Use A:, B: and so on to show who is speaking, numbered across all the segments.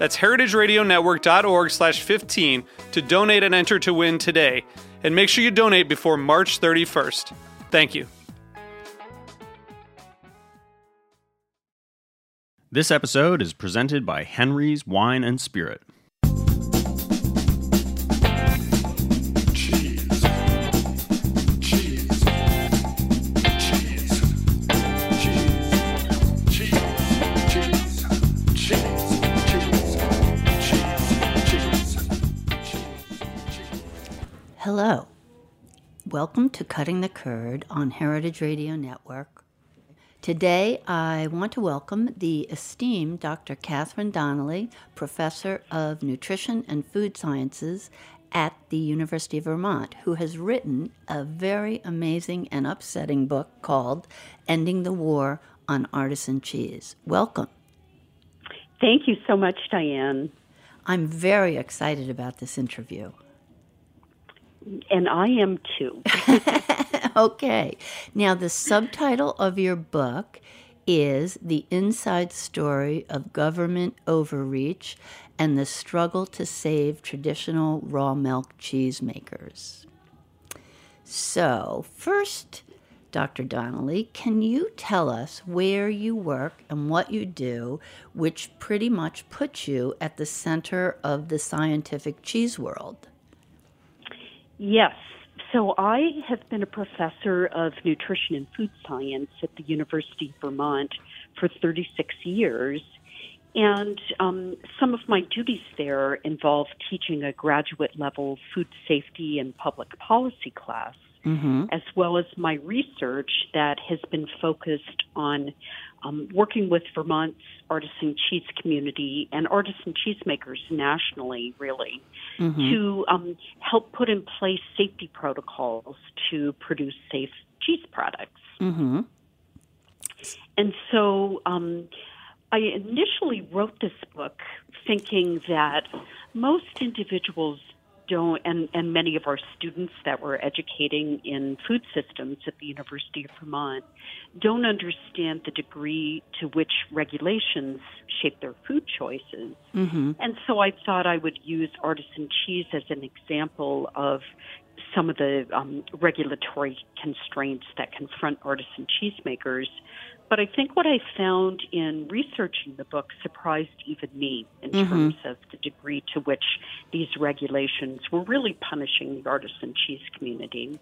A: That's heritageradionetwork.org slash 15 to donate and enter to win today. And make sure you donate before March 31st. Thank you.
B: This episode is presented by Henry's Wine and Spirit.
C: Hello. Welcome to Cutting the Curd on Heritage Radio Network. Today, I want to welcome the esteemed Dr. Catherine Donnelly, Professor of Nutrition and Food Sciences at the University of Vermont, who has written a very amazing and upsetting book called Ending the War on Artisan Cheese. Welcome.
D: Thank you so much, Diane.
C: I'm very excited about this interview.
D: And I am too.
C: okay. Now, the subtitle of your book is The Inside Story of Government Overreach and the Struggle to Save Traditional Raw Milk Cheesemakers. So, first, Dr. Donnelly, can you tell us where you work and what you do, which pretty much puts you at the center of the scientific cheese world?
D: Yes. So I have been a professor of nutrition and food science at the University of Vermont for 36 years. And um, some of my duties there involve teaching a graduate level food safety and public policy class, as well as my research that has been focused on um, working with Vermont's artisan cheese community and artisan cheesemakers nationally, really, to um, help put in place safety protocols to produce safe cheese products.
C: Mm-hmm.
D: And so um, I initially wrote this book thinking that most individuals don't, and, and many of our students that we're educating in food systems at the University of Vermont, don't understand the degree to which regulations shape their food choices. And so I thought I would use artisan cheese as an example of some of the um, regulatory constraints that confront artisan cheesemakers. But I think what I found in researching the book surprised even me in mm-hmm. terms of the degree to which these regulations were really punishing the artisan cheese community.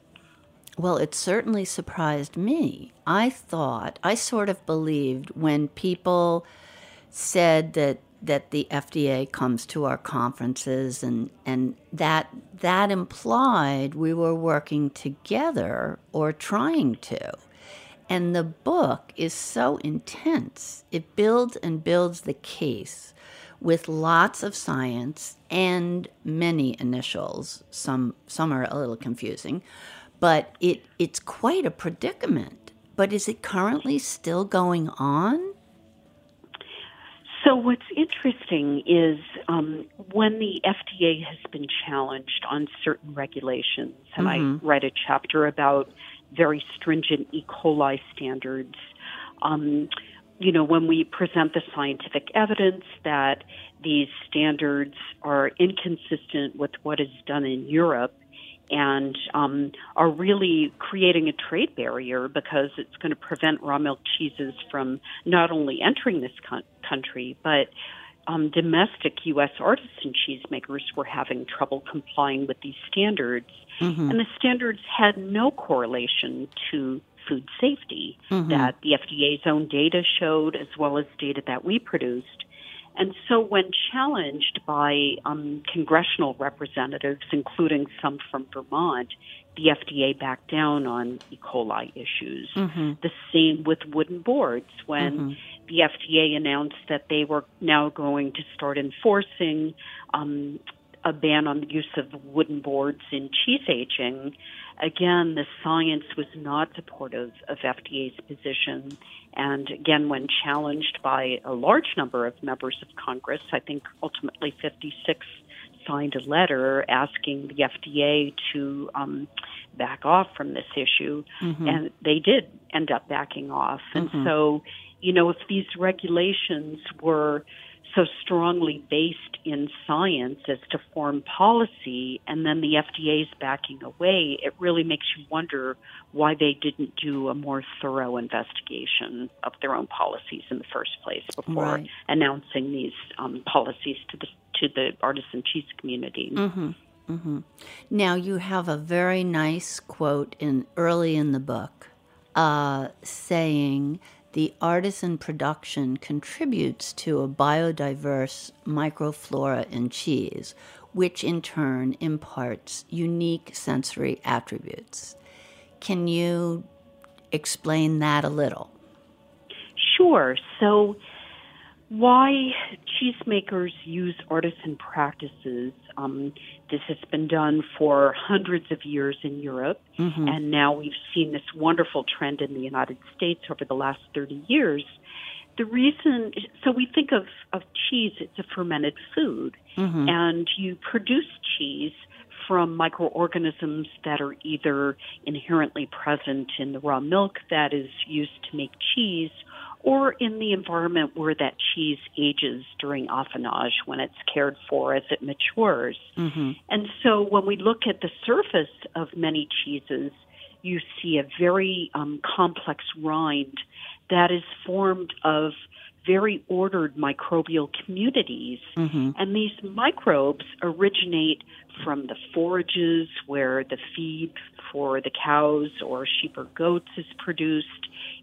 C: Well, it certainly surprised me. I thought, I sort of believed when people said that that the FDA comes to our conferences and and that that implied we were working together or trying to. And the book is so intense. It builds and builds the case with lots of science and many initials. Some some are a little confusing, but it it's quite a predicament. But is it currently still going on?
D: So, what's interesting is um, when the FDA has been challenged on certain regulations, and I write a chapter about very stringent E. coli standards. Um, you know, when we present the scientific evidence that these standards are inconsistent with what is done in Europe and um, are really creating a trade barrier because it's going to prevent raw milk cheeses from not only entering this country, but um, domestic U.S. artisan cheesemakers were having trouble complying with these standards. And the standards had no correlation to food safety that the FDA's own data showed, as well as data that we produced. And so, when challenged by um, congressional representatives, including some from Vermont, the FDA backed down on E. coli issues. The same with wooden boards. When the FDA announced that they were now going to start enforcing um, a ban on the use of wooden boards in cheese aging, again, the science was not supportive of FDA's position. And again, when challenged by a large number of members of Congress, I think ultimately 56 signed a letter asking the FDA to um, back off from this issue, and they did end up backing off. And so, you know, if these regulations were so strongly based in science as to form policy, and then the FDA is backing away, it really makes you wonder why they didn't do a more thorough investigation of their own policies in the first place before
C: Right.
D: announcing these um, policies to the to the artisan cheese community.
C: Now you have a very nice quote in early in the book, uh, saying the artisan production contributes to a biodiverse microflora in cheese, which in turn imparts unique sensory attributes. Can you explain that a little?
D: Sure. So, why cheesemakers use artisan practices? Um, this has been done for hundreds of years in Europe, and now we've seen this wonderful trend in the United States over the last 30 years. The reason, so we think of, of cheese, it's a fermented food, and you produce cheese from microorganisms that are either inherently present in the raw milk that is used to make cheese or in the environment where that cheese ages during affinage when it's cared for as it matures. And so when we look at the surface of many cheeses, you see a very um, complex rind that is formed of very ordered microbial communities. Mm-hmm. And these microbes originate from the forages where the feed for the cows or sheep or goats is produced,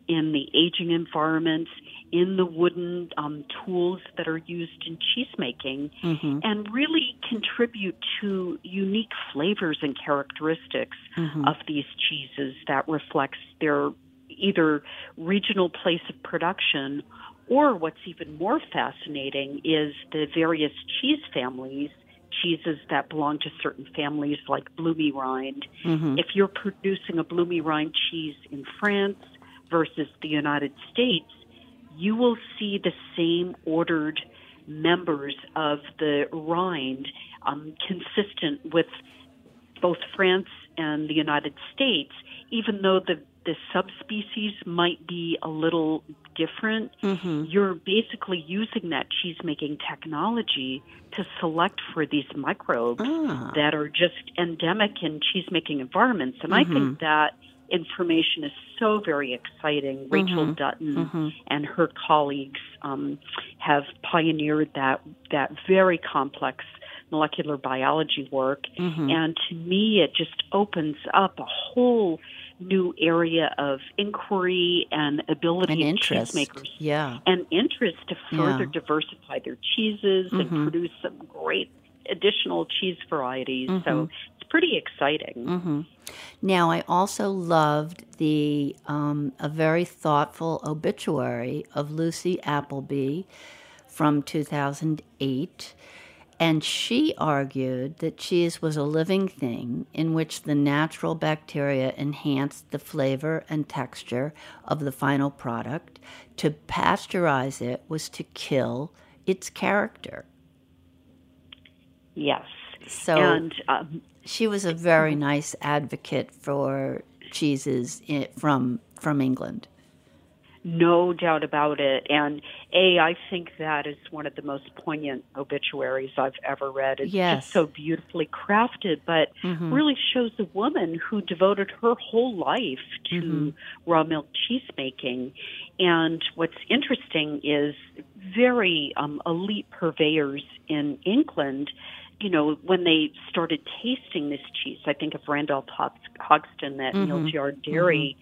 D: in the aging environments, in the wooden um, tools that are used in cheese making, mm-hmm. and really contribute to unique flavors and characteristics mm-hmm. of these cheeses that reflects their either regional place of production or what's even more fascinating is the various cheese families cheeses that belong to certain families like bloomy rind. If you're producing a bloomy rind cheese in france versus the united states you will see the same ordered members of the rind um, consistent with both France and the United States, even though the, the subspecies might be a little different, mm-hmm. you're basically using that cheese making technology to select for these microbes ah. that are just endemic in cheese making environments. And I think mm-hmm. that information is so very exciting. Mm-hmm. Rachel Dutton and her colleagues um, have pioneered that that very complex molecular biology work, and to me, it just opens up a whole new area of inquiry and ability
C: An
D: of
C: interest.
D: cheesemakers
C: Yeah.
D: and interest to further
C: Yeah.
D: diversify their cheeses and
C: Mm-hmm.
D: produce some great additional cheese varieties.
C: Mm-hmm.
D: So it's pretty exciting. Mm-hmm.
C: Now, I also loved the um, a very thoughtful obituary of Lucy Appleby from 2008. And she argued that cheese was a living thing in which the natural bacteria enhanced the flavor and texture of the final product. To pasteurize it was to kill its character.
D: Yes.
C: So
D: and um,
C: she was a very nice advocate for cheeses from from England.
D: No doubt about it. And A, I think that is one of the most poignant obituaries I've ever read. It's
C: Yes.
D: just so beautifully crafted, but mm-hmm. really shows a woman who devoted her whole life to mm-hmm. raw milk cheese making. And what's interesting is very um, elite purveyors in England you know, when they started tasting this cheese, I think of Randolph Hog- Hodgson at Neal's Yard Dairy.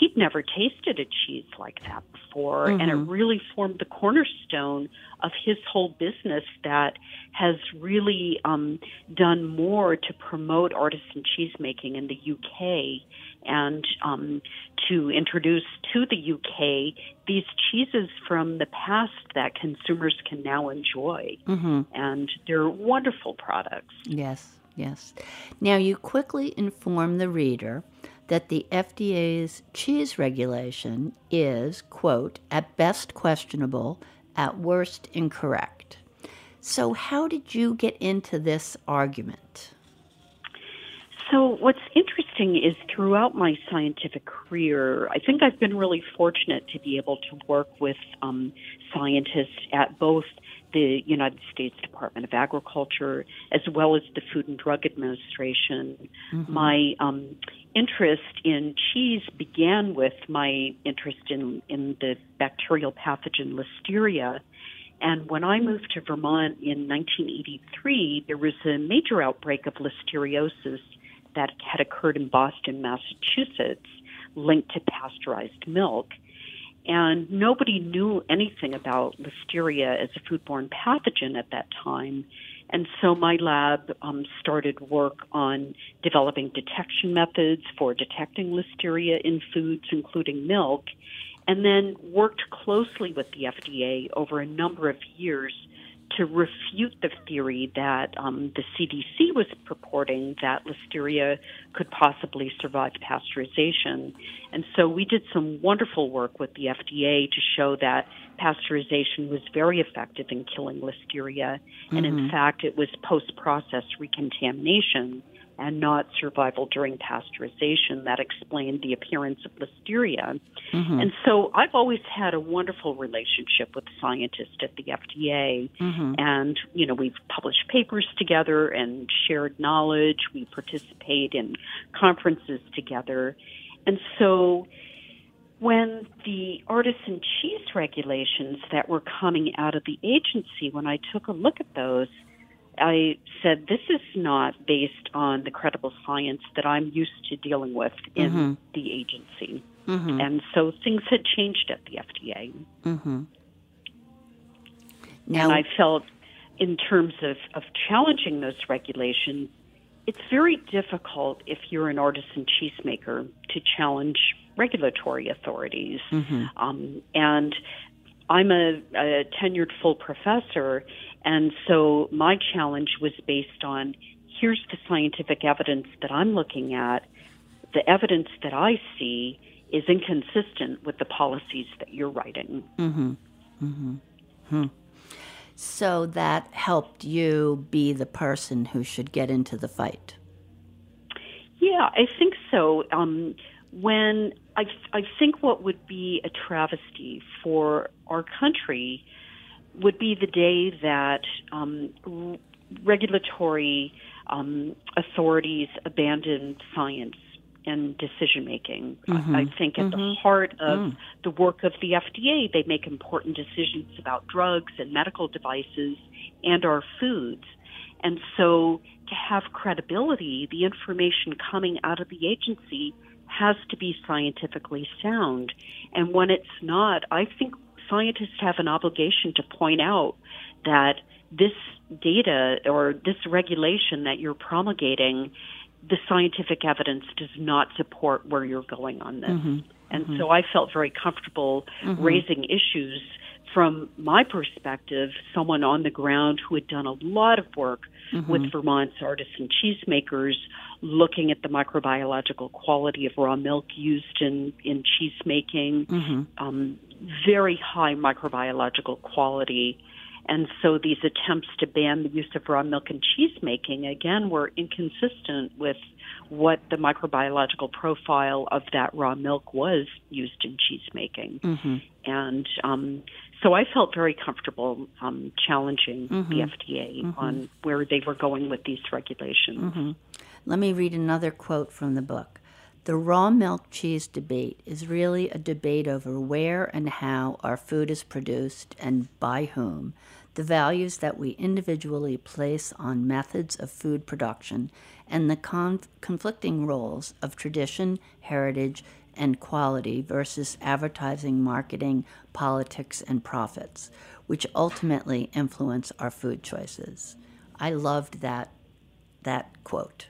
D: He'd never tasted a cheese like that before, and it really formed the cornerstone of his whole business that has really um, done more to promote artisan cheese making in the UK and um, to introduce to the UK these cheeses from the past that consumers can now enjoy. And they're wonderful products.
C: Yes, yes. Now, you quickly inform the reader that the FDA's cheese regulation is, quote, at best questionable, at worst incorrect. So, how did you get into this argument?
D: So, what's interesting is throughout my scientific career, I think I've been really fortunate to be able to work with um, scientists at both the United States Department of Agriculture as well as the Food and Drug Administration. My um, interest in cheese began with my interest in, in the bacterial pathogen Listeria. And when I moved to Vermont in 1983, there was a major outbreak of listeriosis that had occurred in Boston, Massachusetts, linked to pasteurized milk. And nobody knew anything about listeria as a foodborne pathogen at that time. And so my lab um, started work on developing detection methods for detecting listeria in foods, including milk, and then worked closely with the FDA over a number of years to refute the theory that um, the CDC was purporting that listeria could possibly survive pasteurization. And so we did some wonderful work with the FDA to show that pasteurization was very effective in killing listeria. And in fact, it was post process recontamination and not survival during pasteurization that explained the appearance of listeria. Mm-hmm. And so I've always had a wonderful relationship with scientists at the FDA. Mm-hmm. And, you know, we've published papers together and shared knowledge. We participate in conferences together. And so when the artisan cheese regulations that were coming out of the agency, when I took a look at those, I said, this is not based on the credible science that I'm used to dealing with in mm-hmm. the agency. Mm-hmm. And so things had changed at the FDA. Mm-hmm.
C: Now,
D: And I felt, in terms of, of challenging those regulations, it's very difficult if you're an artisan cheesemaker to challenge regulatory authorities. Um, and I'm a, a tenured full professor, and so my challenge was based on here's the scientific evidence that I'm looking at. The evidence that I see is inconsistent with the policies that you're writing. Mm-hmm. Mm-hmm.
C: so that helped you be the person who should get into the fight.
D: Yeah, I think so. Um, when I, I think what would be a travesty for our country would be the day that um, r- regulatory um, authorities abandon science and decision making. I, I think at the heart of the work of the FDA, they make important decisions about drugs and medical devices and our foods. And so, to have credibility, the information coming out of the agency has to be scientifically sound. And when it's not, I think scientists have an obligation to point out that this data or this regulation that you're promulgating, the scientific evidence does not support where you're going on this. Mm-hmm. And mm-hmm. so I felt very comfortable mm-hmm. raising issues from my perspective, someone on the ground who had done a lot of work with Vermont's artisan cheesemakers, looking at the microbiological quality of raw milk used in, in cheese making, um, very high microbiological quality. And so these attempts to ban the use of raw milk in cheese making, again, were inconsistent with what the microbiological profile of that raw milk was used in cheese making. And um, so I felt very comfortable um, challenging the FDA on where they were going with these regulations.
C: Let me read another quote from the book. The raw milk cheese debate is really a debate over where and how our food is produced and by whom. the values that we individually place on methods of food production, and the con- conflicting roles of tradition, heritage, and quality versus advertising, marketing, politics, and profits, which ultimately influence our food choices. I loved that that quote.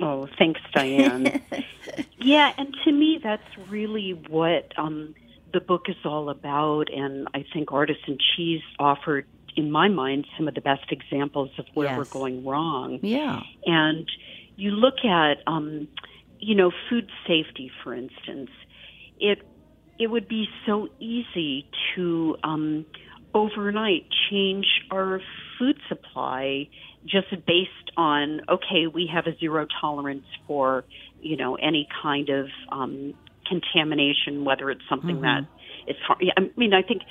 D: Oh, thanks, Diane. yeah, and to me, that's really what um, the book is all about. And I think Artisan Cheese offered, in my mind, some of the best examples of where
C: Yes.
D: we're going wrong.
C: Yeah.
D: And you look at, um, you know, food safety, for instance. It it would be so easy to um, overnight change our food supply just based on okay, we have a zero tolerance for you know any kind of um, contamination, whether it's something that is. yeah, I mean, I think.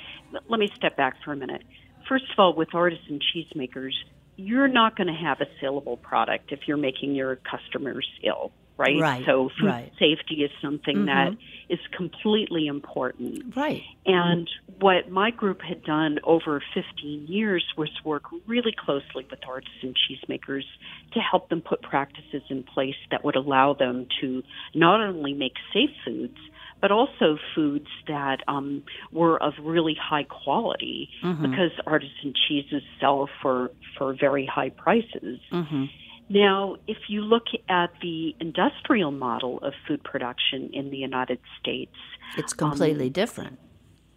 D: Let me step back for a minute. First of all, with artisan cheesemakers, you're not going to have a saleable product if you're making your customers ill, right?
C: Right,
D: So food
C: right.
D: safety is something mm-hmm. that is completely important.
C: Right.
D: And what my group had done over 15 years was work really closely with artisan cheesemakers to help them put practices in place that would allow them to not only make safe foods, but also foods that um, were of really high quality mm-hmm. because artisan cheeses sell for, for very high prices. Mm-hmm. Now, if you look at the industrial model of food production in the United States,
C: It's um, completely different.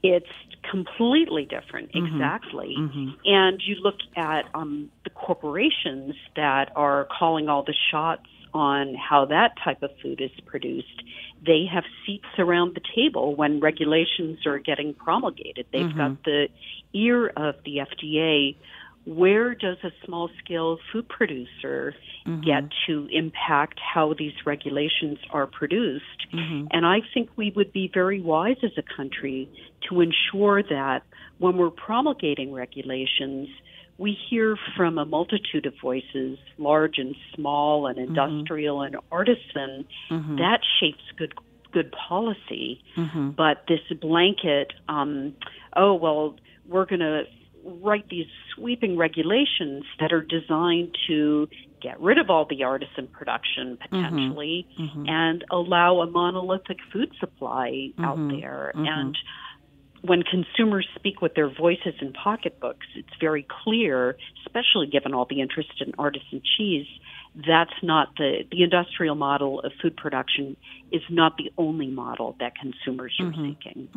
D: it's completely different, mm-hmm. exactly. Mm-hmm. And you look at um, the corporations that are calling all the shots on how that type of food is produced. They have seats around the table when regulations are getting promulgated. They've got mm-hmm. the ear of the FDA. Where does a small scale food producer mm-hmm. get to impact how these regulations are produced? Mm-hmm. And I think we would be very wise as a country to ensure that when we're promulgating regulations, we hear from a multitude of voices, large and small and mm-hmm. industrial and artisan, that shapes good good policy. But this blanket, um, oh well, we're going to write these sweeping regulations that are designed to get rid of all the artisan production mm-hmm. potentially mm-hmm. and allow a monolithic food supply out mm-hmm. there. And when consumers speak with their voices and pocketbooks, it's very clear, especially given all the interest in artisan cheese, that's not the the industrial model of food production is not the only model that consumers are seeking.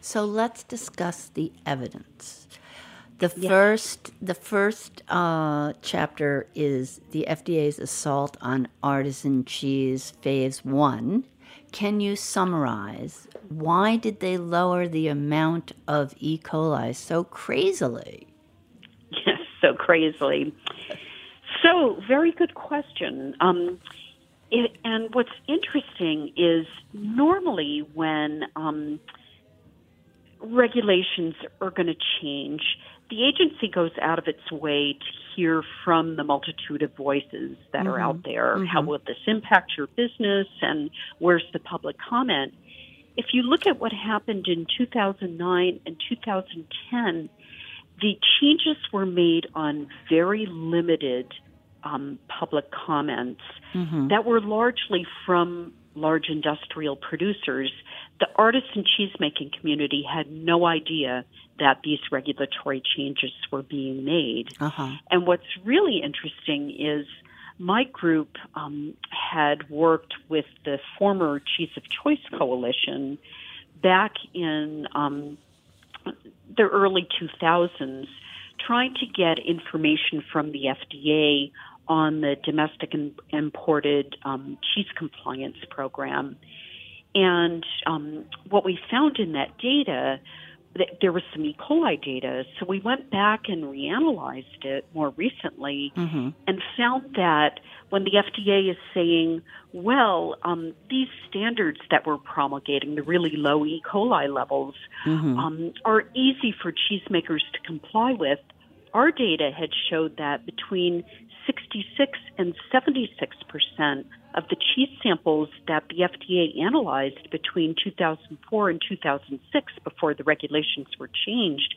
C: So let's discuss the evidence. The first, the first uh, chapter is the FDA's assault on artisan cheese, phase one. Can you summarize why did they lower the amount of E. coli so crazily?
D: Yes, so crazily. So, very good question. Um, it, and what's interesting is normally when um, regulations are going to change, the agency goes out of its way to hear from the multitude of voices that are out mm-hmm. there. How mm-hmm. will this impact your business and where's the public comment? If you look at what happened in 2009 and 2010, the changes were made on very limited um, public comments mm-hmm. that were largely from large industrial producers. The artisan cheesemaking community had no idea that these regulatory changes were being made.
C: Uh-huh.
D: And what's really interesting is my group um, had worked with the former Cheese of Choice Coalition back in um, the early 2000s, trying to get information from the FDA on the domestic and imported um, cheese compliance program. And um, what we found in that data, that there was some E. coli data. So we went back and reanalyzed it more recently and found that when the FDA is saying, well, um, these standards that we're promulgating, the really low E. coli levels, um, are easy for cheesemakers to comply with, our data had showed that between 66 and 76 percent of the cheese samples that the FDA analyzed between 2004 and 2006, before the regulations were changed,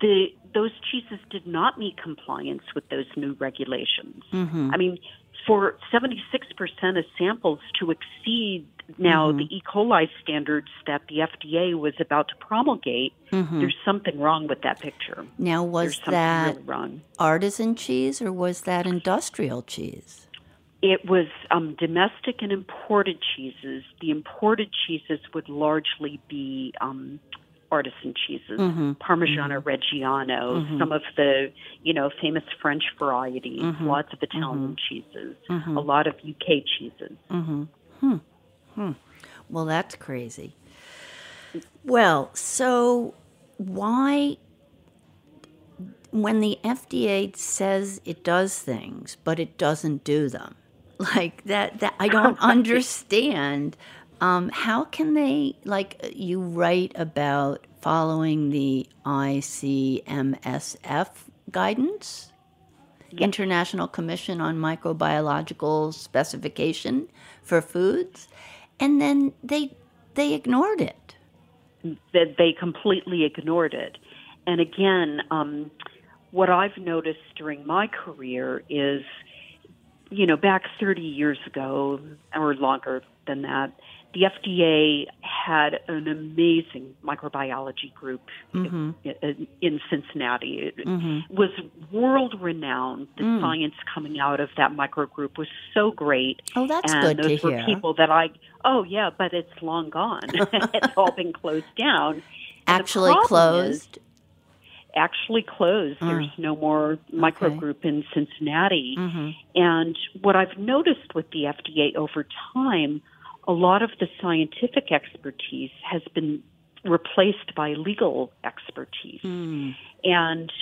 D: the those cheeses did not meet compliance with those new regulations. Mm-hmm. I mean, for 76% of samples to exceed now the E. coli standards that the FDA was about to promulgate, there's something wrong with that picture.
C: Now, was that
D: really wrong.
C: artisan cheese or was that industrial cheese?
D: It was um, domestic and imported cheeses. The imported cheeses would largely be um, artisan cheeses, mm-hmm. Parmigiano mm-hmm. Reggiano, mm-hmm. some of the you know famous French varieties, lots of Italian cheeses, a lot of UK cheeses. Hmm. Hmm.
C: Well, that's crazy. Well, so why, when the FDA says it does things, but it doesn't do them, like that, that I don't understand. Um, how can they, like, you write about following the ICMSF guidance? International Commission on Microbiological Specification for Foods, and then they they ignored it.
D: that they completely ignored it. And again, um, what I've noticed during my career is, you know, back 30 years ago or longer than that, the FDA had an amazing microbiology group in, in Cincinnati. It was world renowned. The science coming out of that microgroup was so great.
C: Oh, that's
D: and
C: good to
D: those were
C: hear.
D: people that I, oh, yeah, but it's long gone. it's all been closed down. And
C: Actually closed.
D: is actually closed.
C: Mm.
D: There's no more microgroup in Cincinnati.
C: Mm-hmm.
D: And what I've noticed with the FDA over time, a lot of the scientific expertise has been replaced by legal expertise.
C: Mm.
D: And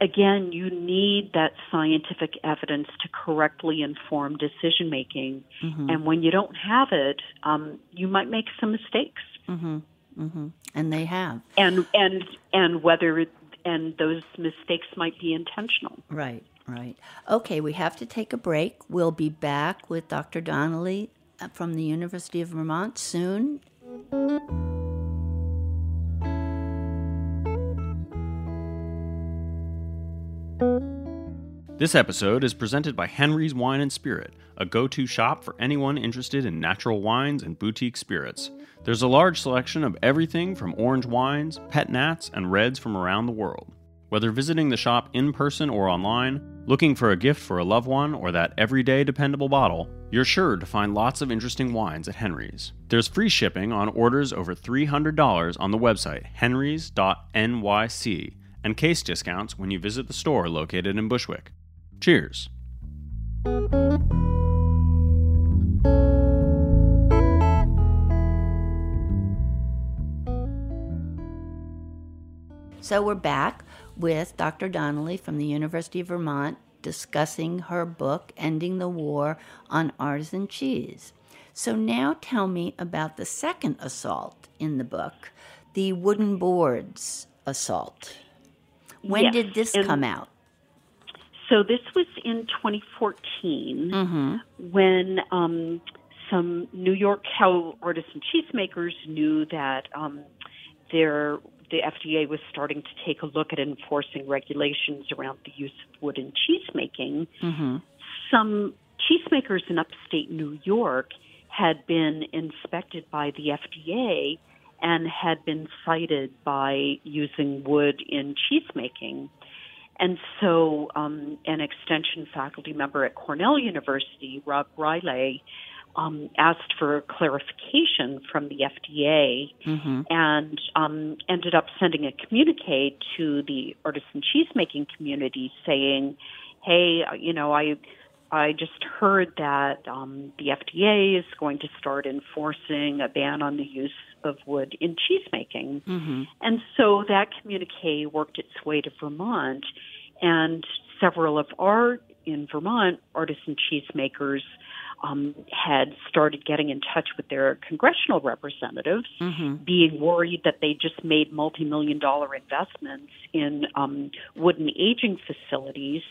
D: again, you need that scientific evidence to correctly inform decision making.
C: Mm-hmm.
D: And when you don't have it, um, you might make some mistakes.
C: And they have.
D: And and and whether and those mistakes might be intentional.
C: Right, right. Okay, we have to take a break. We'll be back with Dr. Donnelly Uh, from the University of Vermont soon.
B: This episode is presented by Henry's Wine and Spirit, a go to shop for anyone interested in natural wines and boutique spirits. There's a large selection of everything from orange wines, pet nats, and reds from around the world. Whether visiting the shop in person or online, looking for a gift for a loved one, or that everyday dependable bottle, you're sure to find lots of interesting wines at Henry's. There's free shipping on orders over $300 on the website henrys.nyc and case discounts when you visit the store located in Bushwick. Cheers.
C: So we're back with Dr. Donnelly from the University of Vermont discussing her book, Ending the War on Artisan Cheese. So now tell me about the second assault in the book, the wooden boards assault. When
D: Yes,
C: did this
D: and-
C: come out?
D: So this was in 2014 when um, some New York cow artisan cheesemakers knew that um, their the FDA was starting to take a look at enforcing regulations around the use of wood in cheesemaking. Some cheesemakers in upstate New York had been inspected by the FDA and had been cited by using wood in cheesemaking. And so, um, an extension faculty member at Cornell University, Rob Ralyea, um, asked for clarification from the FDA and um, ended up sending a communique to the artisan cheesemaking community saying, "Hey, you know, I." I just heard that um, the FDA is going to start enforcing a ban on the use of wood in cheesemaking. And so that communique worked its way to Vermont, and several of our, in Vermont, artisan cheesemakers um, had started getting in touch with their congressional representatives, being worried that they just made multi million dollar investments in um, wooden aging facilities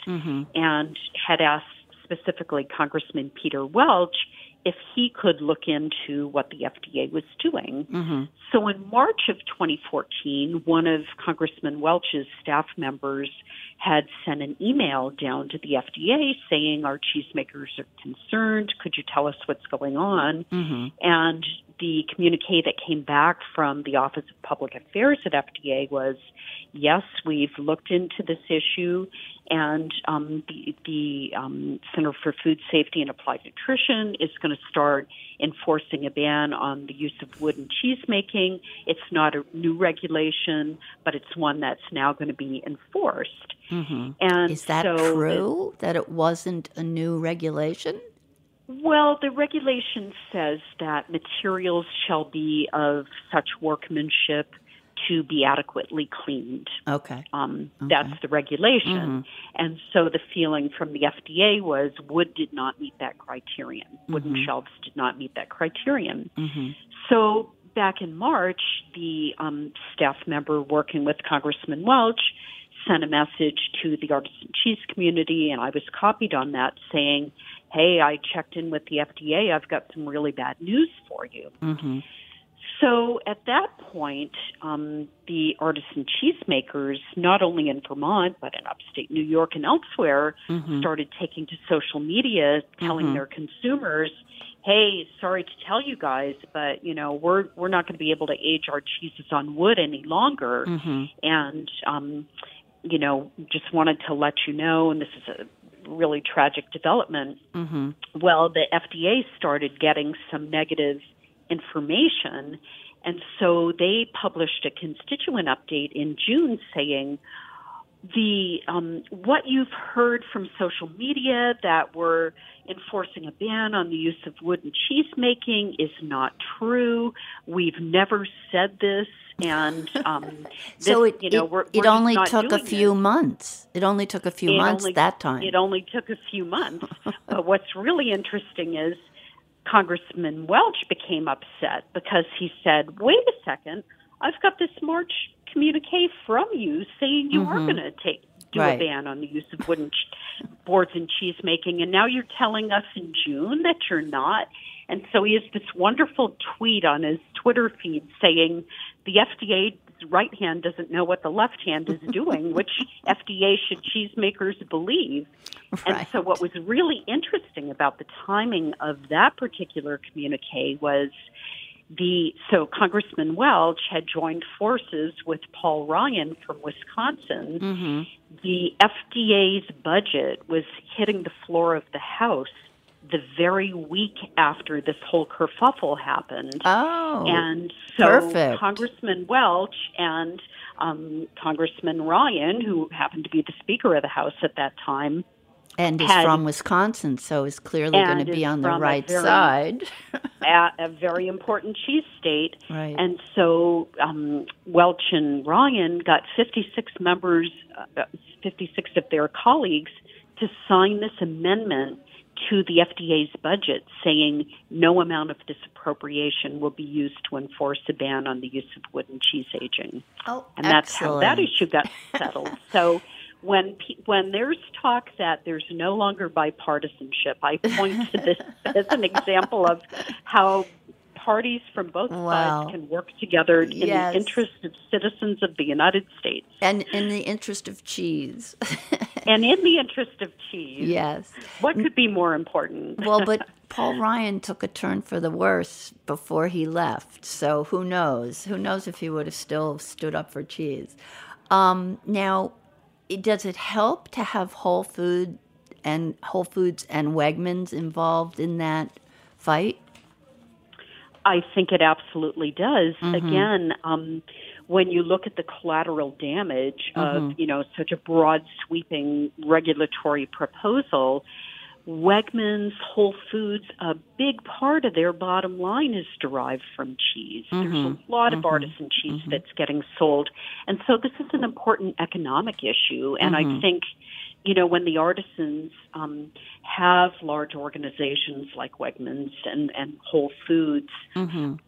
D: and had asked specifically Congressman Peter Welch if he could look into what the FDA was doing. Mm-hmm. So in March of 2014, one of Congressman Welch's staff members had sent an email down to the FDA saying, Our cheesemakers are concerned. Could you tell us what's going on? Mm-hmm. And the communique that came back from the Office of Public Affairs at FDA was, Yes, we've looked into this issue, and um, the, the um, Center for Food Safety and Applied Nutrition is going to start enforcing a ban on the use of wood and cheese making. It's not a new regulation, but it's one that's now going to be enforced. And
C: Is that
D: so
C: true that it wasn't a new regulation?
D: well, the regulation says that materials shall be of such workmanship to be adequately cleaned.
C: Okay.
D: Um, That's the regulation. And so the feeling from the FDA was wood did not meet that criterion. Wooden shelves did not meet that criterion. So back in March, the um, staff member working with Congressman Welch sent a message to the artisan cheese community, and I was copied on that saying, Hey, I checked in with the FDA. I've got some really bad news for you. So at that point, um, the artisan cheesemakers, not only in Vermont, but in upstate New York and elsewhere, started taking to social media telling their consumers, hey, sorry to tell you guys, but you know, we're we're not going to be able to age our cheeses on wood any longer. And um, you know, just wanted to let you know, and this is a really tragic development. Well, the FDA started getting some negative information. And so they published a constituent update in June saying the um, what you've heard from social media that we're enforcing a ban on the use of wooden cheese making is not true. We've never said this, and um, this,
C: so it
D: you know
C: it,
D: we're,
C: it
D: we're
C: only took a few
D: this.
C: months. It only took a few
D: It
C: months
D: only-
C: that time.
D: It only took a few months. but what's really interesting is Congressman Welch became upset because he said, wait a second, I've got this March communique from you saying you are mm-hmm. going to take do
C: Right.
D: a ban on the use of wooden ch- boards in cheese making, and now you're telling us in June that you're not. And so he has this wonderful tweet on his Twitter feed saying the FDA's right hand doesn't know what the left hand is doing, which FDA should cheesemakers believe. And so, what was really interesting about the timing of that particular communique was the so Congressman Welch had joined forces with Paul Ryan from Wisconsin. Mm-hmm. The FDA's budget was hitting the floor of the House the very week after this whole kerfuffle happened.
C: oh,
D: And so
C: perfect.
D: Congressman Welch and um, Congressman Ryan, who happened to be the Speaker of the House at that time,
C: and is
D: had-
C: from Wisconsin, so is clearly going to be on the
D: a
C: right
D: very-
C: side.
D: at a very important cheese state.
C: Right.
D: And so um, Welch and Ryan got 56 members, uh, 56 of their colleagues, to sign this amendment to the FDA's budget saying no amount of this appropriation will be used to enforce a ban on the use of wood and cheese aging.
C: Oh,
D: and that's how that issue got settled. so when pe- when there's talk that there's no longer bipartisanship, I point to this as an example of how parties from both
C: Wow.
D: sides can work together in
C: Yes.
D: the interest of citizens of the United States
C: And in the interest of cheese.
D: and in the interest of cheese.
C: yes.
D: What could be more important?
C: Well, but Paul Ryan took a turn for the worse before he left. So who knows? Who knows if he would have still stood up for cheese? Um, now, does it help to have Whole Food and Whole Foods and Wegmans involved in that fight?
D: I think it absolutely does.
C: Mm-hmm.
D: Again, um, when you look at the collateral damage
C: Mm-hmm.
D: of you know such a broad sweeping regulatory proposal, Wegmans, Whole Foods, a big part of their bottom line is derived from cheese. There's a lot of artisan cheese that's getting sold, and so this is an important economic issue. And I think you know, when the artisans um, have large organizations like Wegmans and, and Whole Foods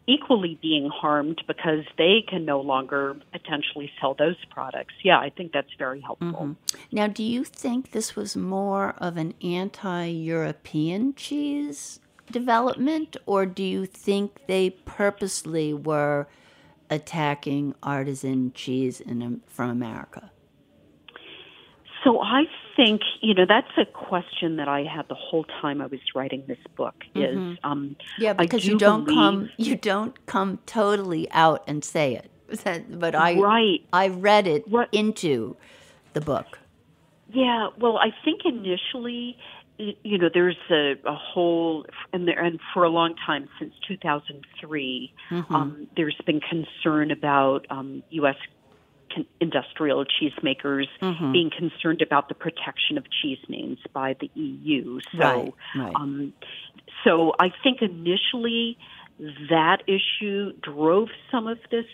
D: equally being harmed because they can no longer potentially sell those products, yeah, I think that's very helpful.
C: Now, do you think this was more of an anti European cheese development, or do you think they purposely were attacking artisan cheese in, from America?
D: So I think you know that's a question that I had the whole time I was writing this book. Is um,
C: Yeah, because you
D: do
C: don't
D: believe-
C: come you don't come totally out and say it. But I
D: Right.
C: I read it
D: Right.
C: into the book.
D: Yeah, well, I think initially, you know, there's a, a whole, and there, and for a long time since 2003, um, there's been concern about um, U.S. Industrial cheesemakers mm-hmm. being concerned about the protection of cheese names by the EU. So,
C: Right, right.
D: Um, so I think initially that issue drove some of this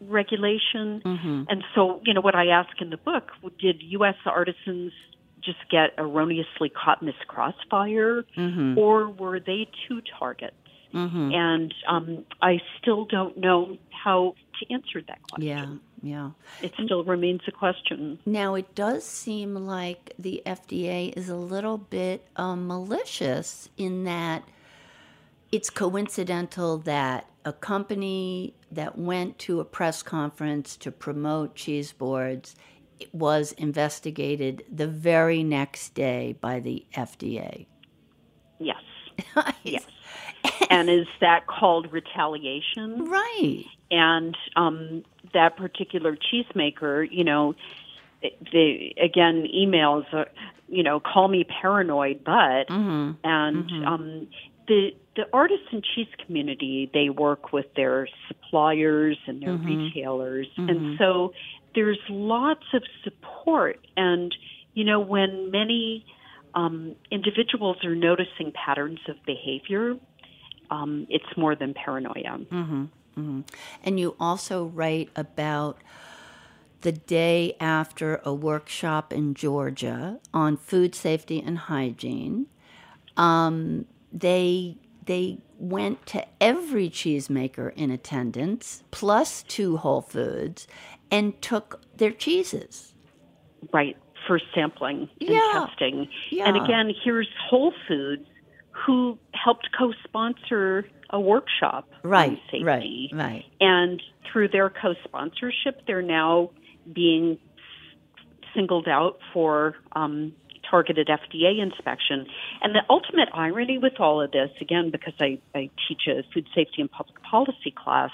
D: regulation. Mm-hmm. And so, you know, what I ask in the book, did U.S. artisans just get erroneously caught in this crossfire, mm-hmm. or were they too two targets? And um, I still don't know how to answer that question.
C: Yeah, yeah.
D: It still remains a question.
C: Now it does seem like the FDA is a little bit um, malicious in that it's coincidental that a company that went to a press conference to promote cheese boards was investigated the very next day by the FDA.
D: Yes. yes. And is that called retaliation?
C: Right.
D: and um, that particular cheesemaker, you know, they again emails, uh, you know, call me paranoid, but and um, the the artisan cheese community they work with their suppliers and their retailers, and so there's lots of support, and you know when many um, individuals are noticing patterns of behavior. Um, it's more than paranoia.
C: And you also write about the day after a workshop in Georgia on food safety and hygiene. Um, they they went to every cheesemaker in attendance, plus two Whole Foods, and took their cheeses.
D: right for sampling and
C: Yeah.
D: testing
C: Yeah.
D: and again here's whole foods who helped co-sponsor a workshop on
C: Right,
D: safety
C: right, right.
D: and through their co-sponsorship they're now being singled out for um, targeted FDA inspection. And the ultimate irony with all of this, again, because I, I teach a food safety and public policy class,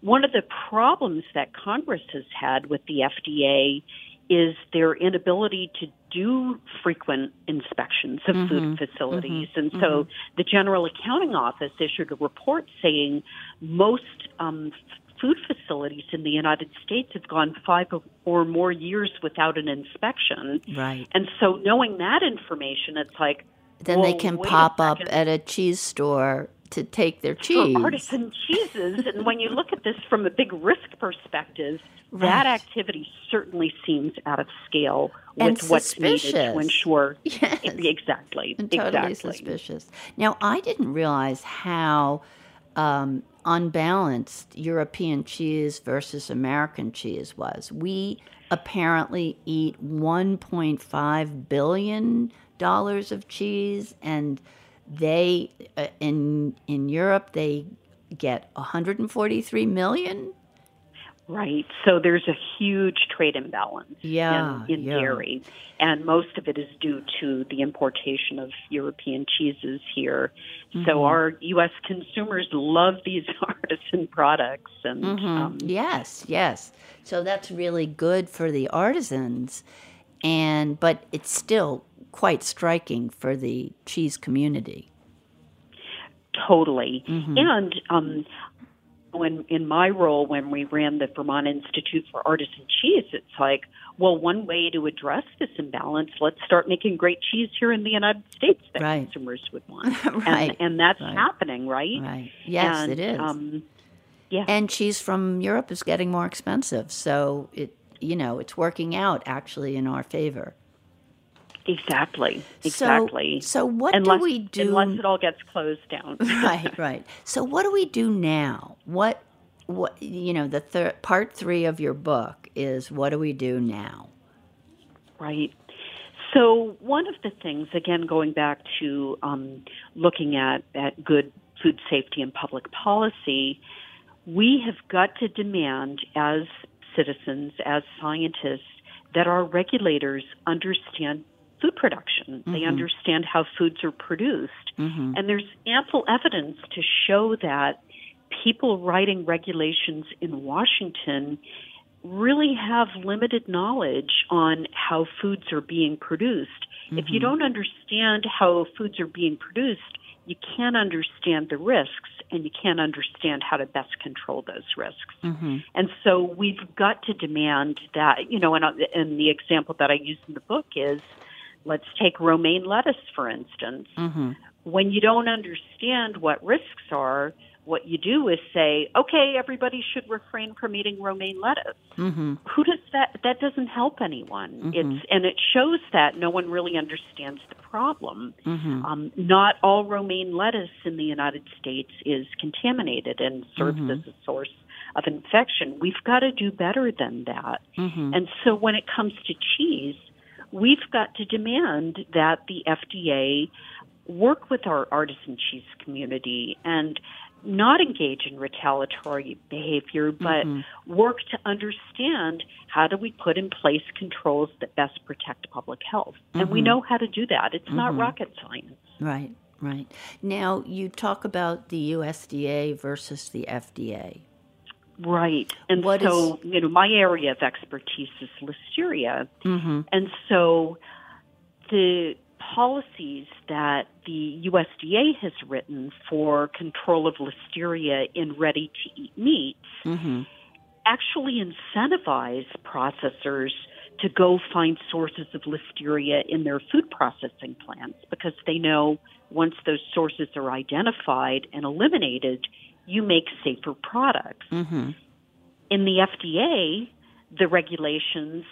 D: one of the problems that Congress has had with the FDA is their inability to do frequent inspections of food mm-hmm. facilities. Mm-hmm. And so mm-hmm. the General Accounting Office issued a report saying most um, food facilities in the United States have gone five or more years without an inspection.
C: Right.
D: And so knowing that information, it's like,
C: Then they can pop up at a cheese store to take their cheese.
D: for artisan cheeses. and when you look at this from a big risk perspective,
C: Right.
D: that activity certainly seems out of scale
C: And
D: with what's needed to ensure.
C: Yes.
D: Exactly.
C: and totally
D: exactly.
C: suspicious. Now, I didn't realize how um, unbalanced European cheese versus American cheese was. We apparently eat 1.5 billion dollars of cheese, and they uh, in in Europe they get 143 million.
D: Right. So there's a huge trade imbalance
C: Yeah,
D: in, in
C: yeah.
D: dairy. And most of it is due to the importation of European cheeses here.
C: Mm-hmm.
D: So our U.S. consumers love these artisan products. And um,
C: Yes, yes. So that's really good for the artisans, and but it's still quite striking for the cheese community.
D: Totally.
C: Mm-hmm.
D: And um, when in my role when we ran the Vermont Institute for Artisan Cheese, it's like, well, one way to address this imbalance, let's start making great cheese here in the United States that
C: Right.
D: consumers would want.
C: Right,
D: And, and that's
C: right.
D: happening, right?
C: Right. Yes,
D: And,
C: it is.
D: Um, yeah.
C: and cheese from Europe is getting more expensive, so it you know it's working out actually in our favor.
D: Exactly. Exactly.
C: so what do we do-
D: Unless it all gets closed down.
C: right, right. So what do we do now? What what you know the third part three of your book is what do we do now?
D: Right. So, one of the things, again, going back to um, looking at, at good food safety and public policy, we have got to demand as citizens, as scientists, that our regulators understand food production. They mm-hmm. understand how foods are produced. Mm-hmm. And there's ample evidence to show that people writing regulations in Washington really have limited knowledge on how foods are being produced. If you mm-hmm. don't understand how foods are being produced, you can't understand the risks and you can't understand how to best control those risks. And so we've got to demand that, you know, and, uh, and the example that I use in the book is let's take romaine lettuce, for instance. Mm-hmm. When you don't understand what risks are, what you do is say, okay, everybody should refrain from eating romaine lettuce. Mm-hmm. Who does that? That doesn't help anyone. Mm-hmm. It's and it shows that no one really understands the problem. Um, not all romaine lettuce in the United States is contaminated and serves as a source of infection. We've got to do better than that. And so when it comes to cheese, we've got to demand that the FDA work with our artisan cheese community and not engage in retaliatory behavior, but mm-hmm. work to understand how do we put in place controls that best protect public health. And we mm-hmm. know how to do that. It's not mm-hmm. rocket science.
C: Right, right. Now, you talk about the USDA versus the FDA.
D: Right. And
C: What
D: so, you know, my area of expertise is listeria.
C: Mm-hmm.
D: And so the policies that the USDA has written for control of listeria in ready to eat meats
C: Mm-hmm.
D: actually incentivize processors to go find sources of listeria in their food processing plants because they know once those sources are identified and eliminated, you make safer products.
C: Mm-hmm.
D: In the FDA, the regulations,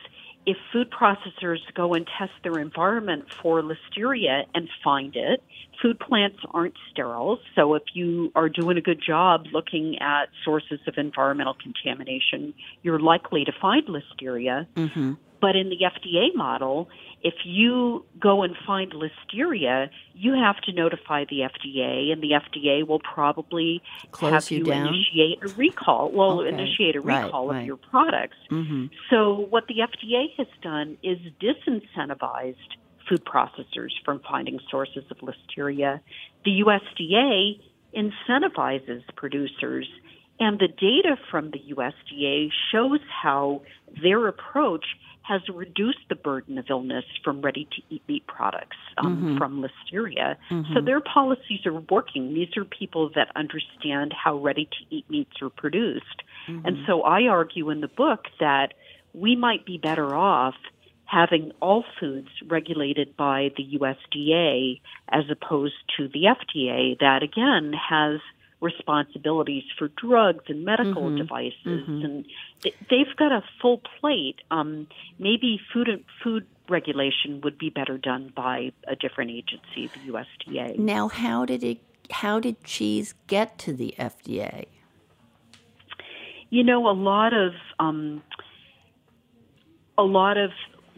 D: if food processors go and test their environment for listeria and find it, food plants aren't sterile. So if you are doing a good job looking at sources of environmental contamination, you're likely to find listeria.
C: Mm-hmm.
D: But in the FDA model, if you go and find listeria, you have to notify the FDA, and the FDA will probably
C: Close
D: have
C: you
D: you,
C: down?
D: initiate a recall. Well,
C: Okay.
D: initiate a recall
C: right.
D: of your products.
C: Mm-hmm.
D: So what the FDA has done is disincentivized food processors from finding sources of listeria. The USDA incentivizes producers, and the data from the USDA shows how their approach has reduced the burden of illness from ready to eat meat products um, mm-hmm. from listeria. So mm-hmm. their policies are working. These are people that understand how ready to eat meats are produced. And mm-hmm. so I argue in the book that we might be better off having all foods regulated by the USDA as opposed to the FDA, that again has responsibilities for drugs and medical devices, and th- they've got a full plate. Um, maybe food and food regulation would be better done by a different agency, the USDA.
C: Now, how did it? How did cheese get to the FDA?
D: You know, a lot of um, a lot of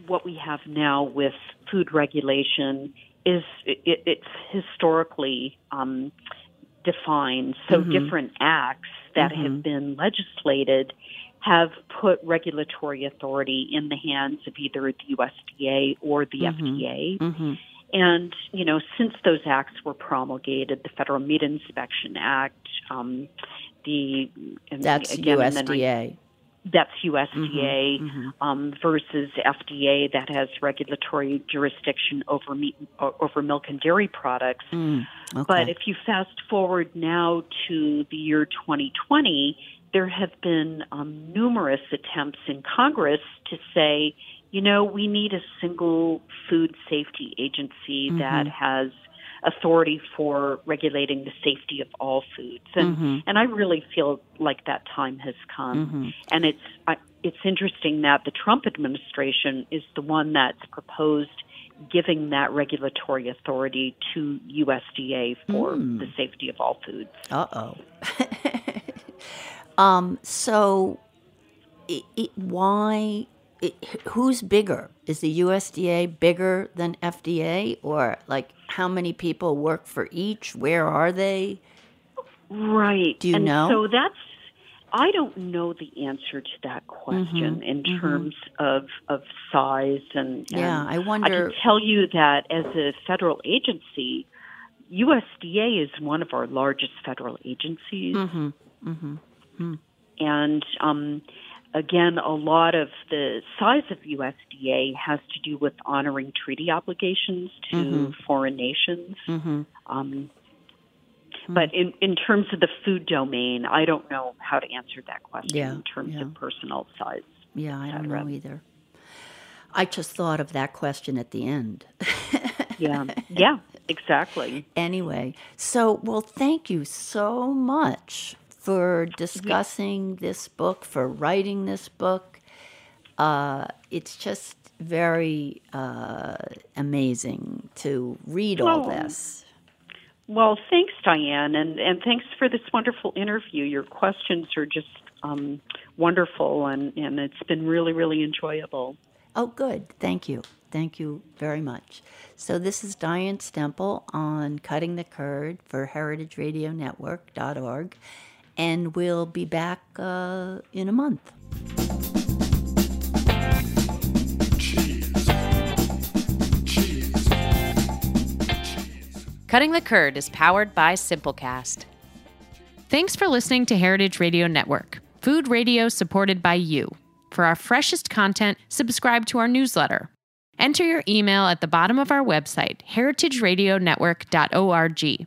D: what we have now with food regulation is it, it's historically um, defined. So different acts that have been legislated have put regulatory authority in the hands of either the USDA or the FDA.
C: Mm-hmm.
D: And, you know, since those acts were promulgated, the Federal Meat Inspection Act, um, the
C: That's
D: again,
C: USDA.
D: That's USDA Um, versus FDA that has regulatory jurisdiction over meat over milk and dairy products.
C: Mm, okay.
D: But if you fast forward now to the year 2020, there have been um, numerous attempts in Congress to say, you know, we need a single food safety agency that has authority for regulating the safety of all foods, and and I really feel like that time has come. And it's I, it's interesting that the Trump administration is the one that's proposed giving that regulatory authority to USDA for the safety of all foods.
C: Uh oh. um. So, it, it, why it, who's bigger? Is the USDA bigger than FDA, or like how many people work for each? Where are they?
D: Right.
C: Do you
D: and
C: know?
D: So that's I don't know the answer to that question
C: Mm-hmm,
D: in terms of of size and,
C: Yeah,
D: and
C: I wonder-
D: I can tell you that as a federal agency, USDA is one of our largest federal agencies.
C: Mm-hmm,
D: And um, again, a lot of the size of USDA has to do with honoring treaty obligations to
C: Mm-hmm.
D: foreign nations. Um, but in, in terms of the food domain, I don't know how to answer that question
C: Yeah,
D: in terms
C: yeah.
D: of personal size.
C: Yeah, I don't know either. I just thought of that question at the end.
D: Yeah, yeah, exactly.
C: anyway, so well, thank you so much for discussing this book, for writing this book. Uh, it's just very uh, amazing to read all
D: Oh.
C: this.
D: Well, thanks, Diane, and, and thanks for this wonderful interview. Your questions are just um, wonderful, and, and it's been really, really enjoyable.
C: Oh, good. Thank you. Thank you very much. So, this is Diane Stemple on Cutting the Curd for heritageradionetwork.org, and we'll be back uh, in a month.
E: Cutting the Curd is powered by Simplecast. Thanks for listening to Heritage Radio Network, food radio supported by you. For our freshest content, subscribe to our newsletter. Enter your email at the bottom of our website, heritageradionetwork.org.